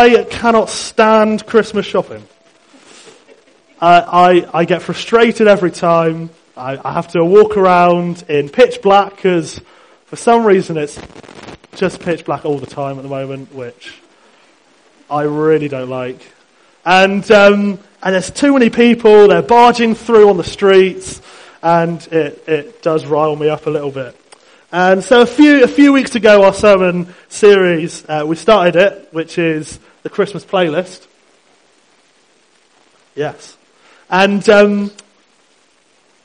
I cannot stand Christmas shopping. I, I get frustrated every time. I, I have to walk around in pitch black because for some reason it's just pitch black all the time at the moment, which I really don't like. And, um, and there's too many people, they're barging through on the streets, and it, it does rile me up a little bit. And so a few, a few weeks ago, our sermon series, uh, we started it, which is the Christmas playlist. Yes. And um,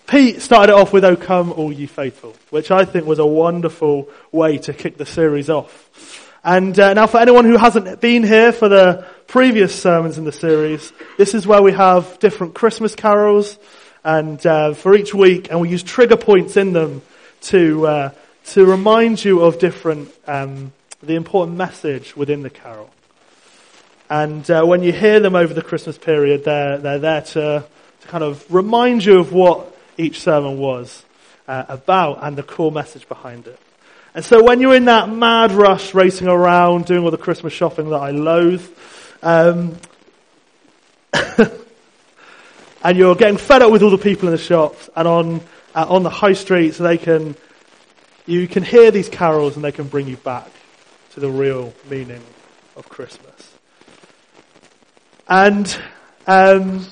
Pete started it off with "O Come, All Ye Faithful," which I think was a wonderful way to kick the series off. And uh, now, for anyone who hasn't been here for the previous sermons in the series, this is where we have different Christmas carols, and uh, for each week, and we use trigger points in them to uh, to remind you of different um, the important message within the carol. And uh, when you hear them over the Christmas period, they're they're there to to kind of remind you of what each sermon was uh, about and the core message behind it. And so when you're in that mad rush racing around doing all the Christmas shopping that I loathe, um, and you're getting fed up with all the people in the shops and on uh, on the high street, so they can you can hear these carols and they can bring you back to the real meaning of Christmas. And um,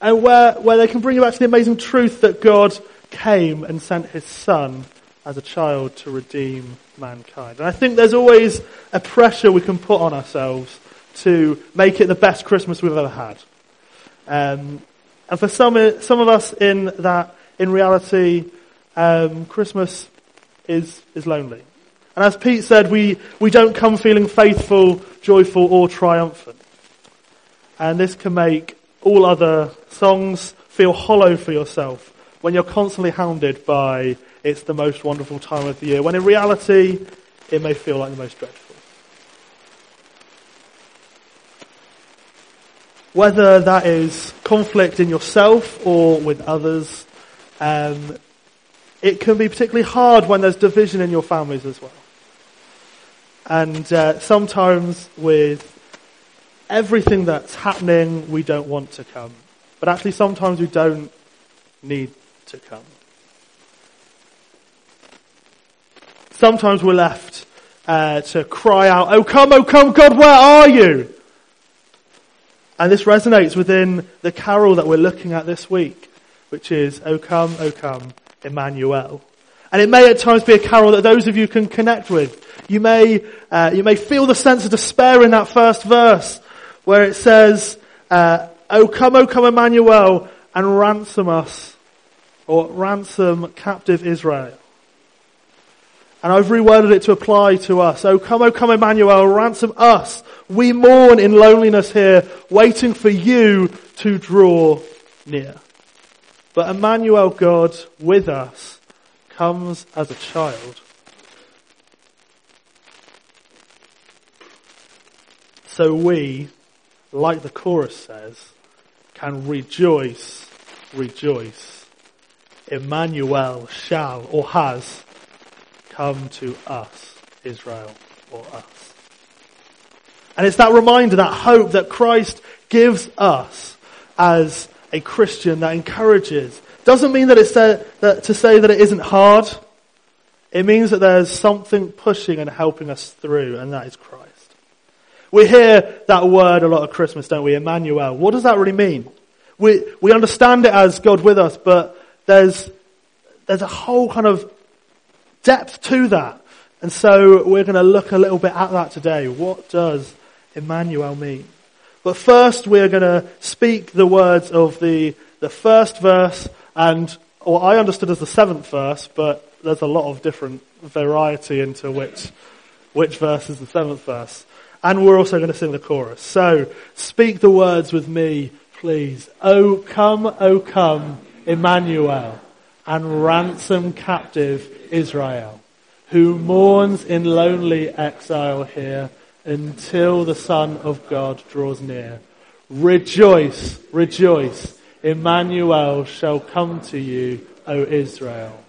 and where, where they can bring you back to the amazing truth that God came and sent his son as a child to redeem mankind. And I think there's always a pressure we can put on ourselves to make it the best Christmas we've ever had. Um, and for some, some of us in that, in reality, um, Christmas is, is lonely. And as Pete said, we, we don't come feeling faithful, joyful, or triumphant. And this can make all other songs feel hollow for yourself when you're constantly hounded by it's the most wonderful time of the year, when in reality it may feel like the most dreadful. Whether that is conflict in yourself or with others, um, it can be particularly hard when there's division in your families as well. And uh, sometimes with everything that's happening, we don't want to come. But actually, sometimes we don't need to come. Sometimes we're left uh, to cry out, Oh come, oh come, God, where are you? And this resonates within the carol that we're looking at this week, which is, Oh come, oh come, Emmanuel. And it may at times be a carol that those of you can connect with. You may, uh, you may feel the sense of despair in that first verse where it says, uh, O come, O come Emmanuel, and ransom us, or ransom captive Israel. And I've reworded it to apply to us. O come, O come Emmanuel, ransom us. We mourn in loneliness here, waiting for you to draw near. But Emmanuel, God, with us, comes as a child. So we, like the chorus says, can rejoice, rejoice. Emmanuel shall or has come to us, Israel or us. And it's that reminder, that hope that Christ gives us as a Christian that encourages. Doesn't mean that it's that, to say that it isn't hard. It means that there's something pushing and helping us through, and that is Christ. We hear that word a lot at Christmas, don't we? Emmanuel. What does that really mean? We, we understand it as God with us, but there's, there's a whole kind of depth to that. And so we're going to look a little bit at that today. What does Emmanuel mean? But first we're going to speak the words of the, the first verse and, or I understood as the seventh verse, but there's a lot of different variety into which, which verse is the seventh verse. And we're also going to sing the chorus. So speak the words with me, please. O come, O come, Emmanuel, and ransom captive Israel, who mourns in lonely exile here until the Son of God draws near. Rejoice, rejoice. Emmanuel shall come to you, O Israel.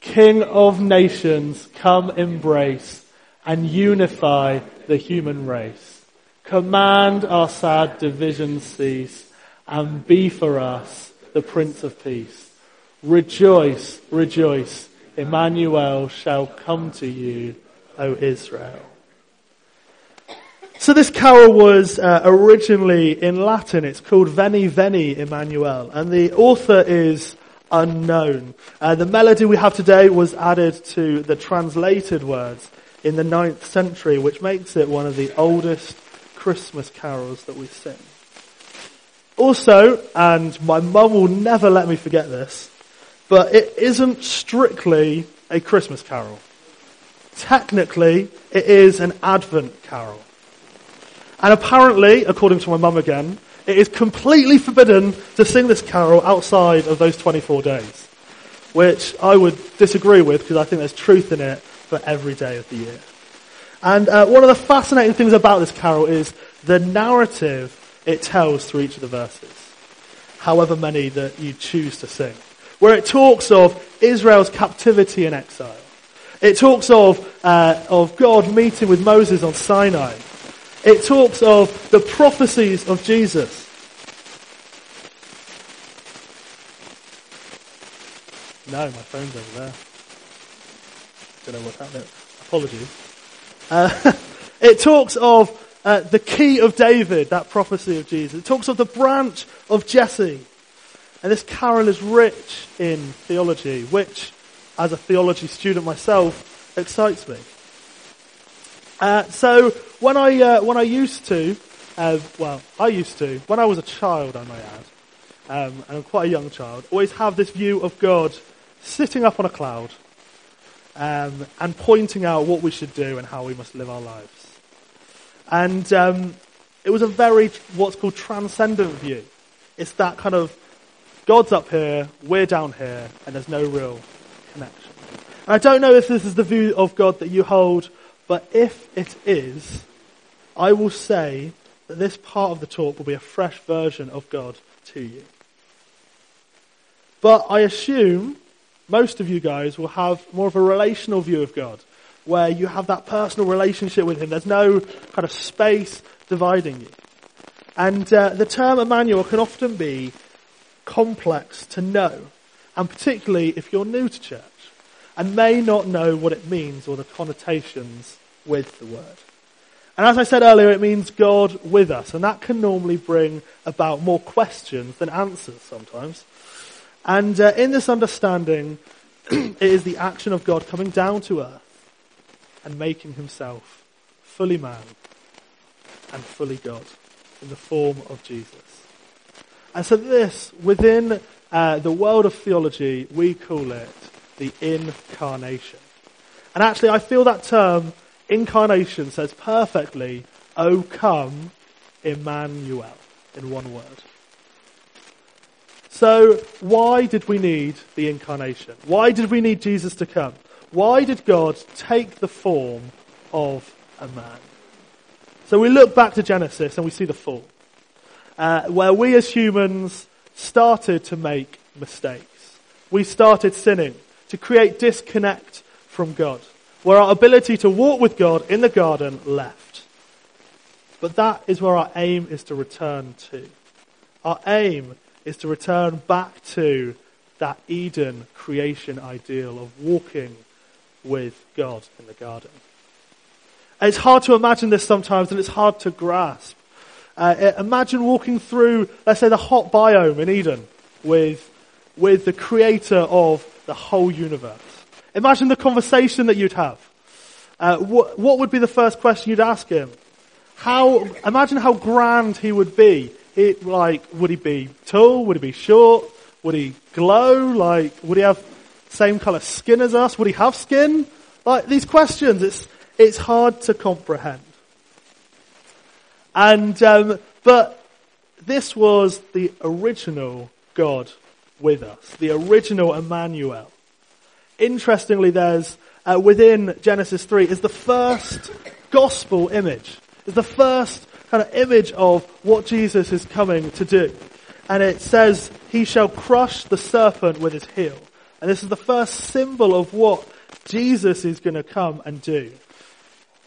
King of nations, come embrace and unify the human race. Command our sad divisions cease and be for us the Prince of Peace. Rejoice, rejoice, Emmanuel shall come to you, O Israel. So this carol was uh, originally in Latin. It's called Veni Veni Emmanuel, and the author is unknown. Uh, the melody we have today was added to the translated words in the ninth century, which makes it one of the oldest Christmas carols that we sing. Also, and my mum will never let me forget this, but it isn't strictly a Christmas carol. Technically, it is an Advent carol. And apparently, according to my mum again, it is completely forbidden to sing this carol outside of those 24 days, which I would disagree with because I think there's truth in it for every day of the year. And uh, one of the fascinating things about this carol is the narrative it tells through each of the verses, however many that you choose to sing, where it talks of Israel's captivity and exile. It talks of, uh, of God meeting with Moses on Sinai it talks of the prophecies of Jesus. No, my phone's over there. Don't know what's happening. Apologies. Uh, it talks of uh, the key of David, that prophecy of Jesus. It talks of the branch of Jesse. And this carol is rich in theology, which, as a theology student myself, excites me. Uh, so when I uh, when I used to, uh, well, I used to when I was a child, I may add, um, and I'm quite a young child, always have this view of God sitting up on a cloud um, and pointing out what we should do and how we must live our lives. And um, it was a very what's called transcendent view. It's that kind of God's up here, we're down here, and there's no real connection. And I don't know if this is the view of God that you hold but if it is, I will say that this part of the talk will be a fresh version of God to you. But I assume most of you guys will have more of a relational view of God, where you have that personal relationship with Him. There's no kind of space dividing you. And uh, the term Emmanuel can often be complex to know, and particularly if you're new to church and may not know what it means or the connotations with the word. And as I said earlier, it means God with us, and that can normally bring about more questions than answers sometimes. And uh, in this understanding, it is the action of God coming down to earth and making himself fully man and fully God in the form of Jesus. And so this, within uh, the world of theology, we call it the incarnation. And actually, I feel that term, incarnation, says perfectly, O come, Emmanuel, in one word. So, why did we need the incarnation? Why did we need Jesus to come? Why did God take the form of a man? So we look back to Genesis and we see the fall, uh, where we as humans started to make mistakes. We started sinning to create disconnect from God, where our ability to walk with God in the garden left. But that is where our aim is to return to. Our aim is to return back to that Eden creation ideal of walking with God in the garden. And it's hard to imagine this sometimes and it's hard to grasp. Uh, imagine walking through, let's say, the hot biome in Eden with, with the creator of the whole universe. Imagine the conversation that you'd have. Uh, what, what would be the first question you'd ask him? How, imagine how grand he would be. It, like, would he be tall? Would he be short? Would he glow? Like, would he have same color skin as us? Would he have skin? Like, these questions, it's, it's hard to comprehend. And, um, but this was the original God with us, the original Emmanuel. Interestingly, there's uh, within Genesis 3 is the first gospel image. Is the first kind of image of what Jesus is coming to do. And it says, he shall crush the serpent with his heel And this is the first symbol of what Jesus is going to come and do.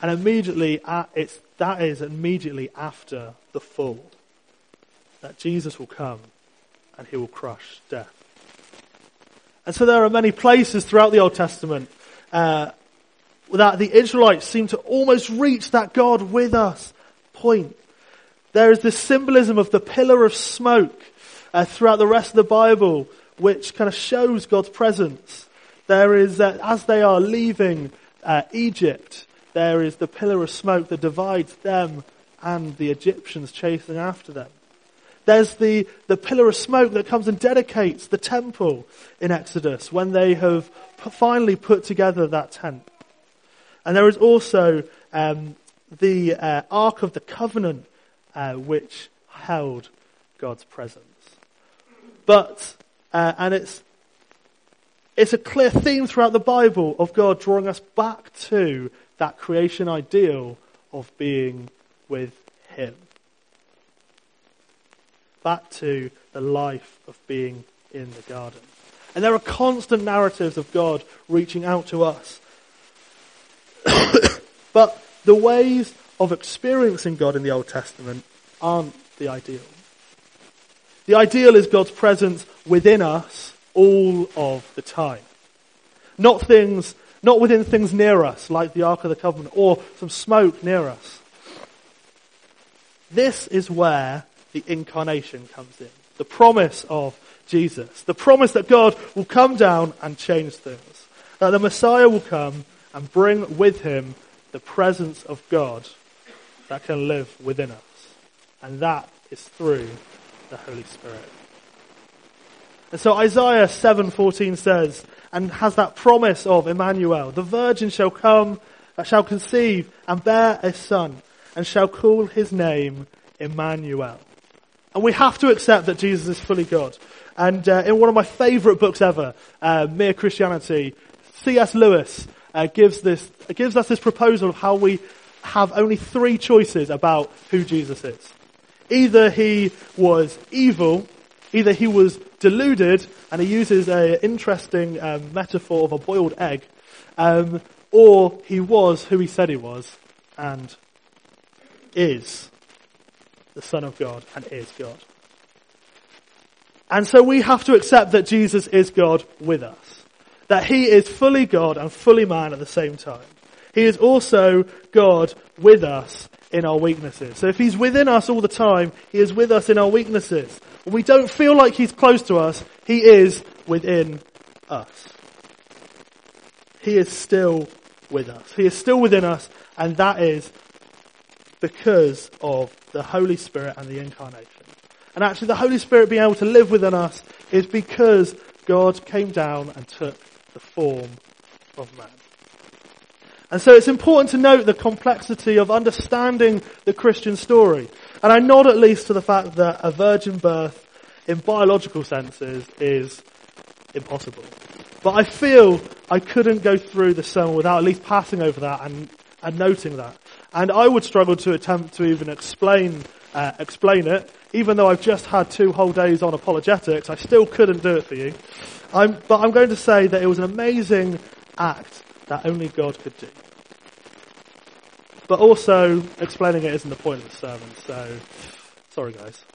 And immediately, it's, that is immediately after the fall. That Jesus will come and he will crush death. And so there are many places throughout the Old Testament uh, that the Israelites seem to almost reach that God with us point. There is this symbolism of the pillar of smoke uh, throughout the rest of the Bible, which kind of shows God's presence. There is, uh, as they are leaving uh, Egypt, there is the pillar of smoke that divides them and the Egyptians chasing after them. There's the, the pillar of smoke that comes and dedicates the temple in Exodus when they have finally put together that tent. And there is also um, the uh, Ark of the Covenant, uh, which held God's presence. But, uh, and it's, it's a clear theme throughout the Bible of God drawing us back to that creation ideal of being with Him back to the life of being in the garden. And there are constant narratives of God reaching out to us. but the ways of experiencing God in the Old Testament aren't the ideal. The ideal is God's presence within us all of the time. Not things, not within things near us, like the Ark of the Covenant, or some smoke near us. This is where the incarnation comes in. The promise of Jesus. The promise that God will come down and change things. That the Messiah will come and bring with him the presence of God that can live within us. And that is through the Holy Spirit. And so Isaiah 7:14 says, and has that promise of Emmanuel, the virgin shall come, shall conceive and bear a son, and shall call his name Emmanuel. And we have to accept that Jesus is fully God. And uh, in one of my favourite books ever, uh, Mere Christianity, C.S. Lewis uh, gives this gives us this proposal of how we have only three choices about who Jesus is. Either he was evil, either he was deluded, and he uses an interesting um, metaphor of a boiled egg, um, or he was who he said he was, and is the Son of God and is God. And so we have to accept that Jesus is God with us. That he is fully God and fully man at the same time. He is also God with us in our weaknesses. So if he's within us all the time, he is with us in our weaknesses. When we don't feel like he's close to us, he is within us. He is still with us. He is still within us, and that is because of the Holy Spirit and the incarnation. And actually the Holy Spirit being able to live within us is because God came down and took the form of man. And so it's important to note the complexity of understanding the Christian story. And I nod at least to the fact that a virgin birth in biological senses is impossible. But I feel I couldn't go through the sermon without at least passing over that and, and noting that. And I would struggle to attempt to even explain, uh, explain it. Even though I've just had two whole days on apologetics, I still couldn't do it for you. I'm, but I'm going to say that it was an amazing act that only God could do. But also, explaining it isn't the point of the sermon, so sorry guys.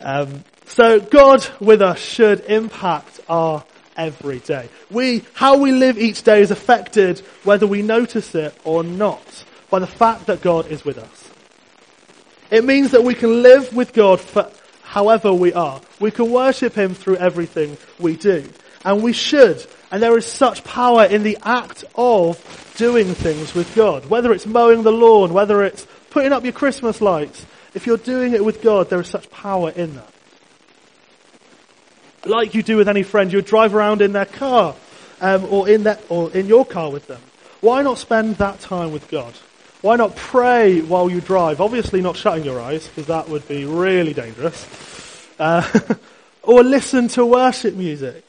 Um, so God with us should impact our every day. We, how we live each day is affected whether we notice it or not by the fact that God is with us. It means that we can live with God for however we are. We can worship Him through everything we do. And we should. And there is such power in the act of doing things with God. Whether it's mowing the lawn, whether it's putting up your Christmas lights. If you're doing it with God, there is such power in that. Like you do with any friend, you drive around in their car, um, or in that, or in your car with them. Why not spend that time with God? Why not pray while you drive? Obviously not shutting your eyes, because that would be really dangerous. Uh, or listen to worship music.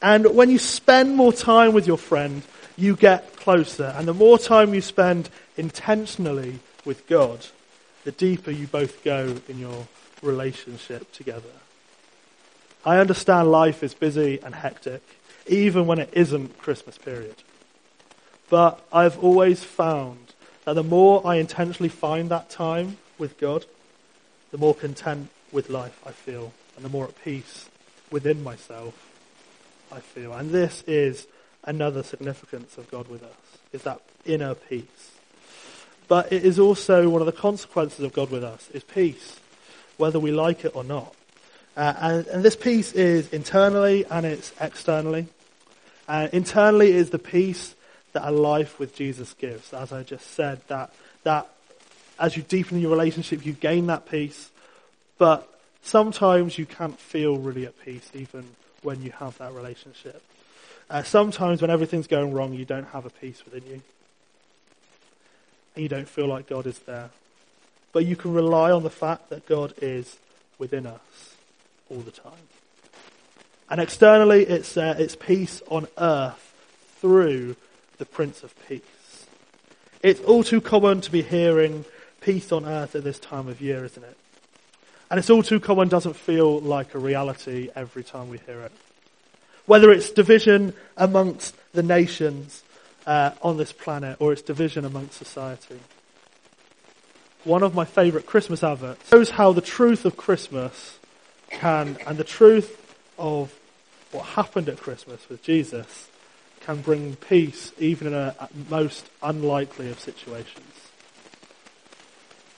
And when you spend more time with your friend, you get closer. And the more time you spend intentionally with God, the deeper you both go in your relationship together. I understand life is busy and hectic. even when it isn't Christmas period. But I've always found that the more I intentionally find that time with God, the more content with life I feel, and the more at peace within myself I feel. And this is another significance of God with us, is that inner peace. But it is also one of the consequences of God with us, is peace, whether we like it or not. Uh, and, and, this peace is internally and it's externally. Uh, internally is the peace that a life with Jesus gives. As I just said, that, that as you deepen your relationship, you gain that peace. But sometimes you can't feel really at peace even when you have that relationship. Uh, sometimes when everything's going wrong, you don't have a peace within you. And you don't feel like God is there. But you can rely on the fact that God is within us all the time. And externally, it's, uh, it's peace on earth through the Prince of Peace. It's all too common to be hearing peace on earth at this time of year, isn't it? And it's all too common, doesn't feel like a reality every time we hear it. Whether it's division amongst the nations uh, on this planet or it's division amongst society. One of my favourite Christmas adverts shows how the truth of Christmas can, and the truth of what happened at Christmas with Jesus can bring peace even in a most unlikely of situations.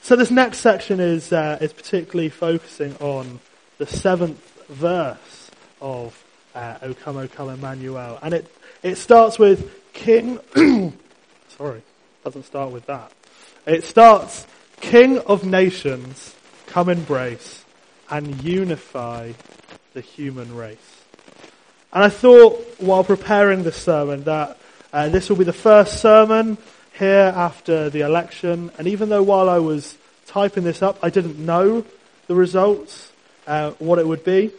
So this next section is, uh, is particularly focusing on the seventh verse of uh, O Come, O Come Emmanuel. And it, it starts with King, sorry, doesn't start with that. It starts, King of nations, come embrace and unify the human race. And I thought while preparing this sermon that uh, this will be the first sermon here after the election. And even though while I was typing this up, I didn't know the results, uh, what it would be,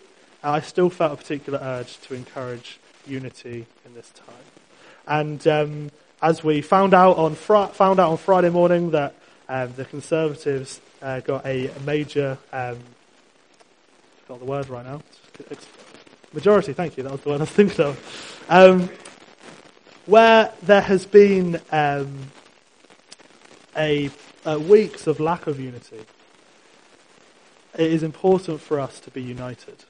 I still felt a particular urge to encourage unity in this time. And um, as we found out on fr- found out on Friday morning that um, the Conservatives uh, got a major um, got the word right now majority. Thank you. That was the word I was thinking of. Um, where there has been um, a, a weeks of lack of unity, it is important for us to be united.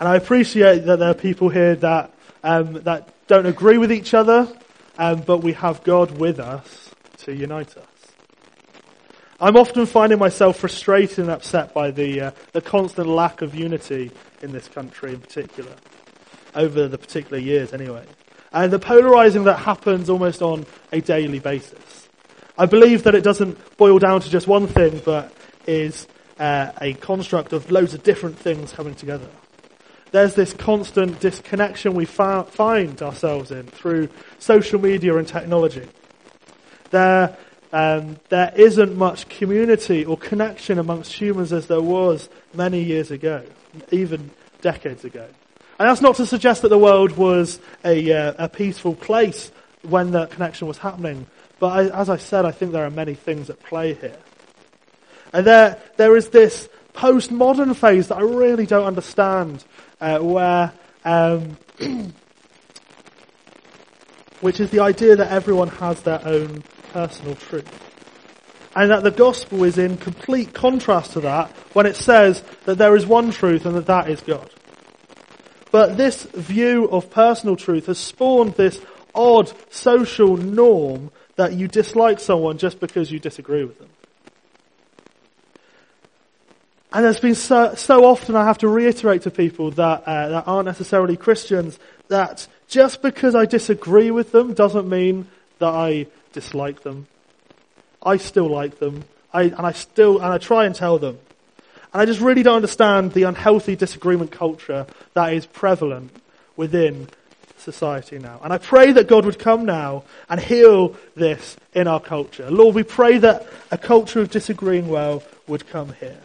And I appreciate that there are people here that um, that don't agree with each other, um, but we have God with us to unite us. I'm often finding myself frustrated and upset by the uh, the constant lack of unity in this country, in particular, over the particular years, anyway and the polarizing that happens almost on a daily basis. I believe that it doesn't boil down to just one thing, but is uh, a construct of loads of different things coming together. There's this constant disconnection we fa- find ourselves in through social media and technology. There, um, there isn't much community or connection amongst humans as there was many years ago, even decades ago. And that's not to suggest that the world was a, uh, a peaceful place when the connection was happening. But I, as I said, I think there are many things at play here. And there, there is this postmodern phase that I really don't understand, uh, where, um, which is the idea that everyone has their own personal truth. And that the gospel is in complete contrast to that when it says that there is one truth and that that is God. But this view of personal truth has spawned this odd social norm that you dislike someone just because you disagree with them. And there's been so, so often I have to reiterate to people that, uh, that aren't necessarily Christians that just because I disagree with them doesn't mean that I dislike them. I still like them. I, and I still, and I try and tell them. And I just really don't understand the unhealthy disagreement culture that is prevalent within society now. And I pray that God would come now and heal this in our culture. Lord, we pray that a culture of disagreeing well would come here.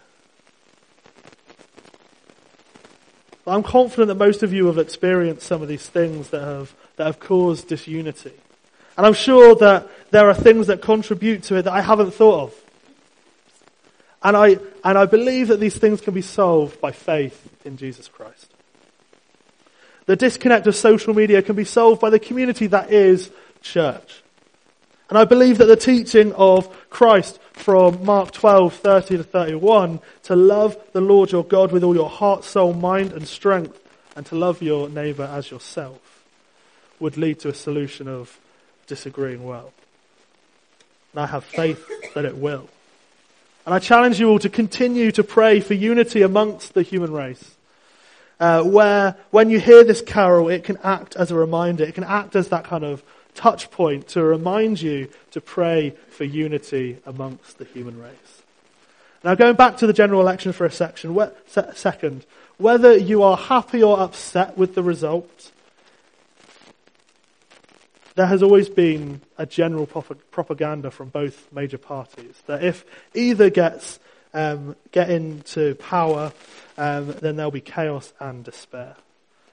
But I'm confident that most of you have experienced some of these things that have, that have caused disunity. And I'm sure that there are things that contribute to it that I haven't thought of. And I, and I believe that these things can be solved by faith in Jesus Christ. The disconnect of social media can be solved by the community that is church. And I believe that the teaching of Christ from Mark 12, 30 to 31, to love the Lord your God with all your heart, soul, mind, and strength, and to love your neighbour as yourself, would lead to a solution of disagreeing well. And I have faith that it will. And I challenge you all to continue to pray for unity amongst the human race. Uh, where when you hear this carol, it can act as a reminder. It can act as that kind of touch point to remind you to pray for unity amongst the human race. Now, going back to the general election for a section, second, whether you are happy or upset with the result, there has always been a general propaganda from both major parties that if either gets um, get into power, um, then there'll be chaos and despair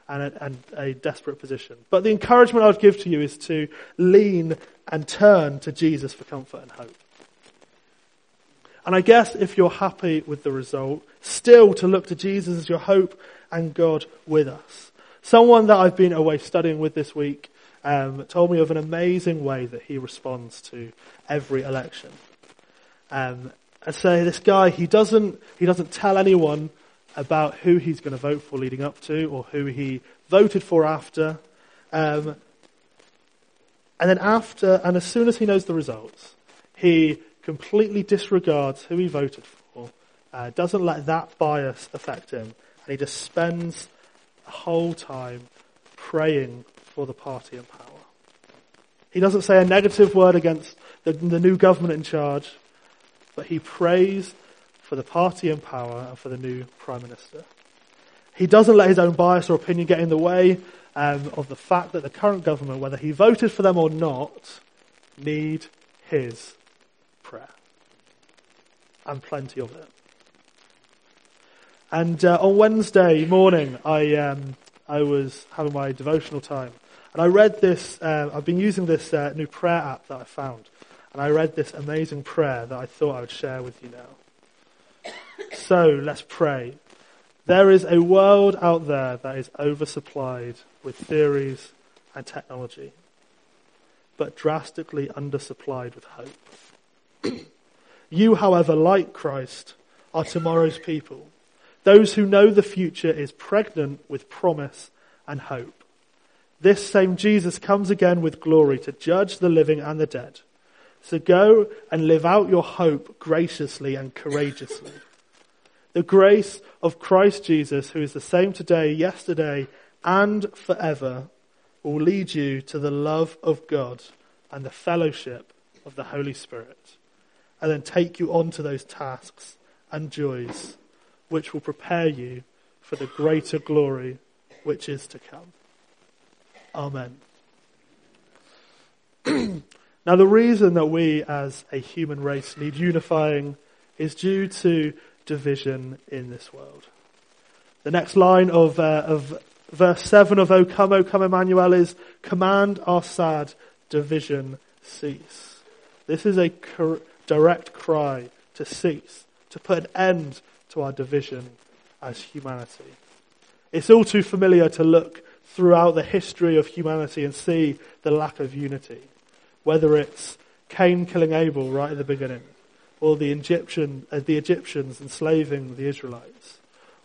and a, and a desperate position. But the encouragement I would give to you is to lean and turn to Jesus for comfort and hope. And I guess if you're happy with the result, still to look to Jesus as your hope and God with us. Someone that I've been away studying with this week um, told me of an amazing way that he responds to every election. Um, and so this guy, he doesn't, he doesn't tell anyone about who he's going to vote for leading up to or who he voted for after. Um, and then after, and as soon as he knows the results, he completely disregards who he voted for, uh, doesn't let that bias affect him, and he just spends the whole time praying for the party in power. He doesn't say a negative word against the, the new government in charge but he prays for the party in power and for the new prime minister. He doesn't let his own bias or opinion get in the way um, of the fact that the current government, whether he voted for them or not, need his prayer. And plenty of it. And uh, on Wednesday morning, I, um, I was having my devotional time. And I read this, uh, I've been using this uh, new prayer app that I found. And I read this amazing prayer that I thought I would share with you now. So let's pray. There is a world out there that is oversupplied with theories and technology, but drastically undersupplied with hope. you, however, like Christ, are tomorrow's people. Those who know the future is pregnant with promise and hope. This same Jesus comes again with glory to judge the living and the dead. So go and live out your hope graciously and courageously. The grace of Christ Jesus, who is the same today, yesterday, and forever, will lead you to the love of God and the fellowship of the Holy Spirit, and then take you on to those tasks and joys which will prepare you for the greater glory which is to come. Amen. Now, the reason that we as a human race need unifying is due to division in this world. The next line of, uh, of verse 7 of O come, O come Emmanuel is, command our sad division cease. This is a cor- direct cry to cease, to put an end to our division as humanity. It's all too familiar to look throughout the history of humanity and see the lack of unity whether it's Cain killing Abel right at the beginning, or the, Egyptian, uh, the Egyptians enslaving the Israelites,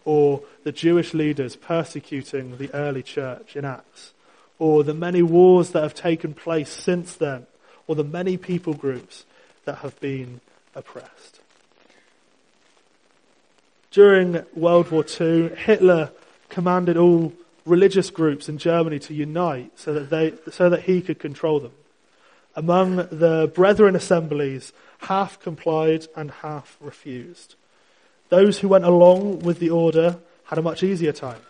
or the Jewish leaders persecuting the early church in Acts, or the many wars that have taken place since then, or the many people groups that have been oppressed. During World War II, Hitler commanded all religious groups in Germany to unite so that, they, so that he could control them. Among the brethren assemblies, half complied and half refused. Those who went along with the order had a much easier time.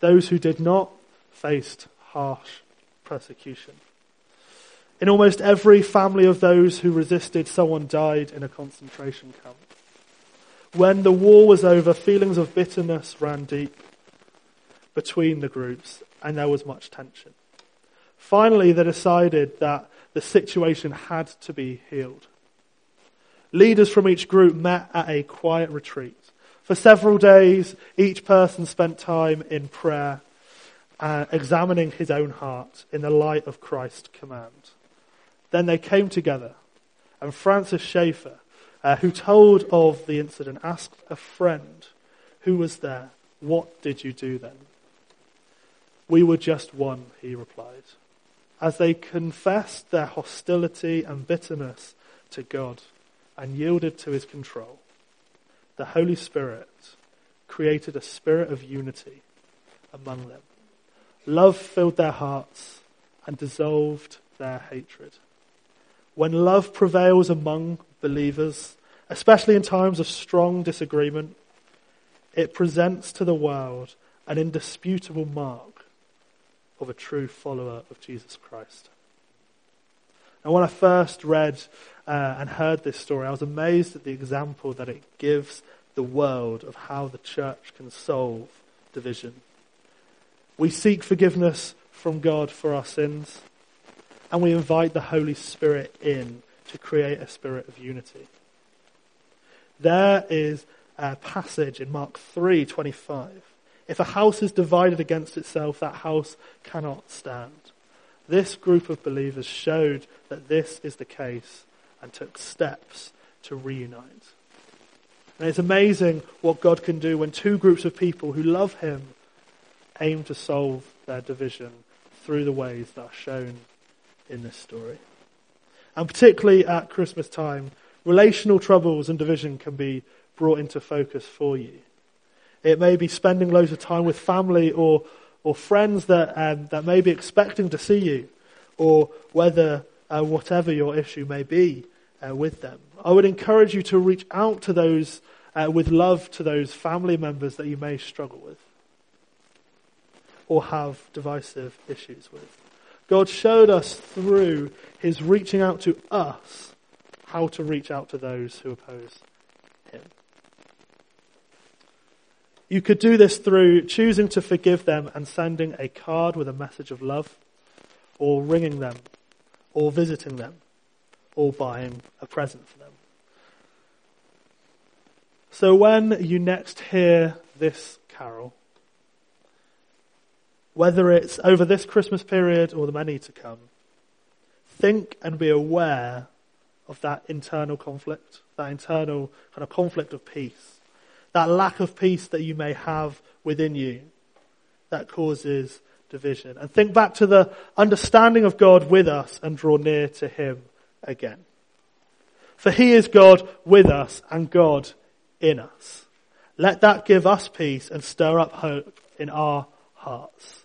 Those who did not faced harsh persecution. In almost every family of those who resisted, someone died in a concentration camp. When the war was over, feelings of bitterness ran deep between the groups, and there was much tension. Finally, they decided that the situation had to be healed. Leaders from each group met at a quiet retreat. For several days, each person spent time in prayer uh, examining his own heart in the light of Christ's command. Then they came together, and Francis Schaeffer, uh, who told of the incident, asked a friend who was there, What did you do then? We were just one, he replied. As they confessed their hostility and bitterness to God and yielded to his control, the Holy Spirit created a spirit of unity among them. Love filled their hearts and dissolved their hatred. When love prevails among believers, especially in times of strong disagreement, it presents to the world an indisputable mark of a true follower of Jesus Christ. And when I first read uh, and heard this story, I was amazed at the example that it gives the world of how the church can solve division. We seek forgiveness from God for our sins, and we invite the Holy Spirit in to create a spirit of unity. There is a passage in Mark 3:25. If a house is divided against itself, that house cannot stand. This group of believers showed that this is the case and took steps to reunite. And it's amazing what God can do when two groups of people who love Him aim to solve their division through the ways that are shown in this story. And particularly at Christmas time, relational troubles and division can be brought into focus for you. It may be spending loads of time with family or, or friends that, um, that may be expecting to see you, or whether uh, whatever your issue may be uh, with them. I would encourage you to reach out to those uh, with love to those family members that you may struggle with or have divisive issues with. God showed us through his reaching out to us how to reach out to those who oppose him. You could do this through choosing to forgive them and sending a card with a message of love, or ringing them, or visiting them, or buying a present for them. So when you next hear this carol, whether it's over this Christmas period or the many to come, think and be aware of that internal conflict, that internal kind of conflict of peace, that lack of peace that you may have within you that causes division. And think back to the understanding of God with us and draw near to Him again. For He is God with us and God in us. Let that give us peace and stir up hope in our hearts.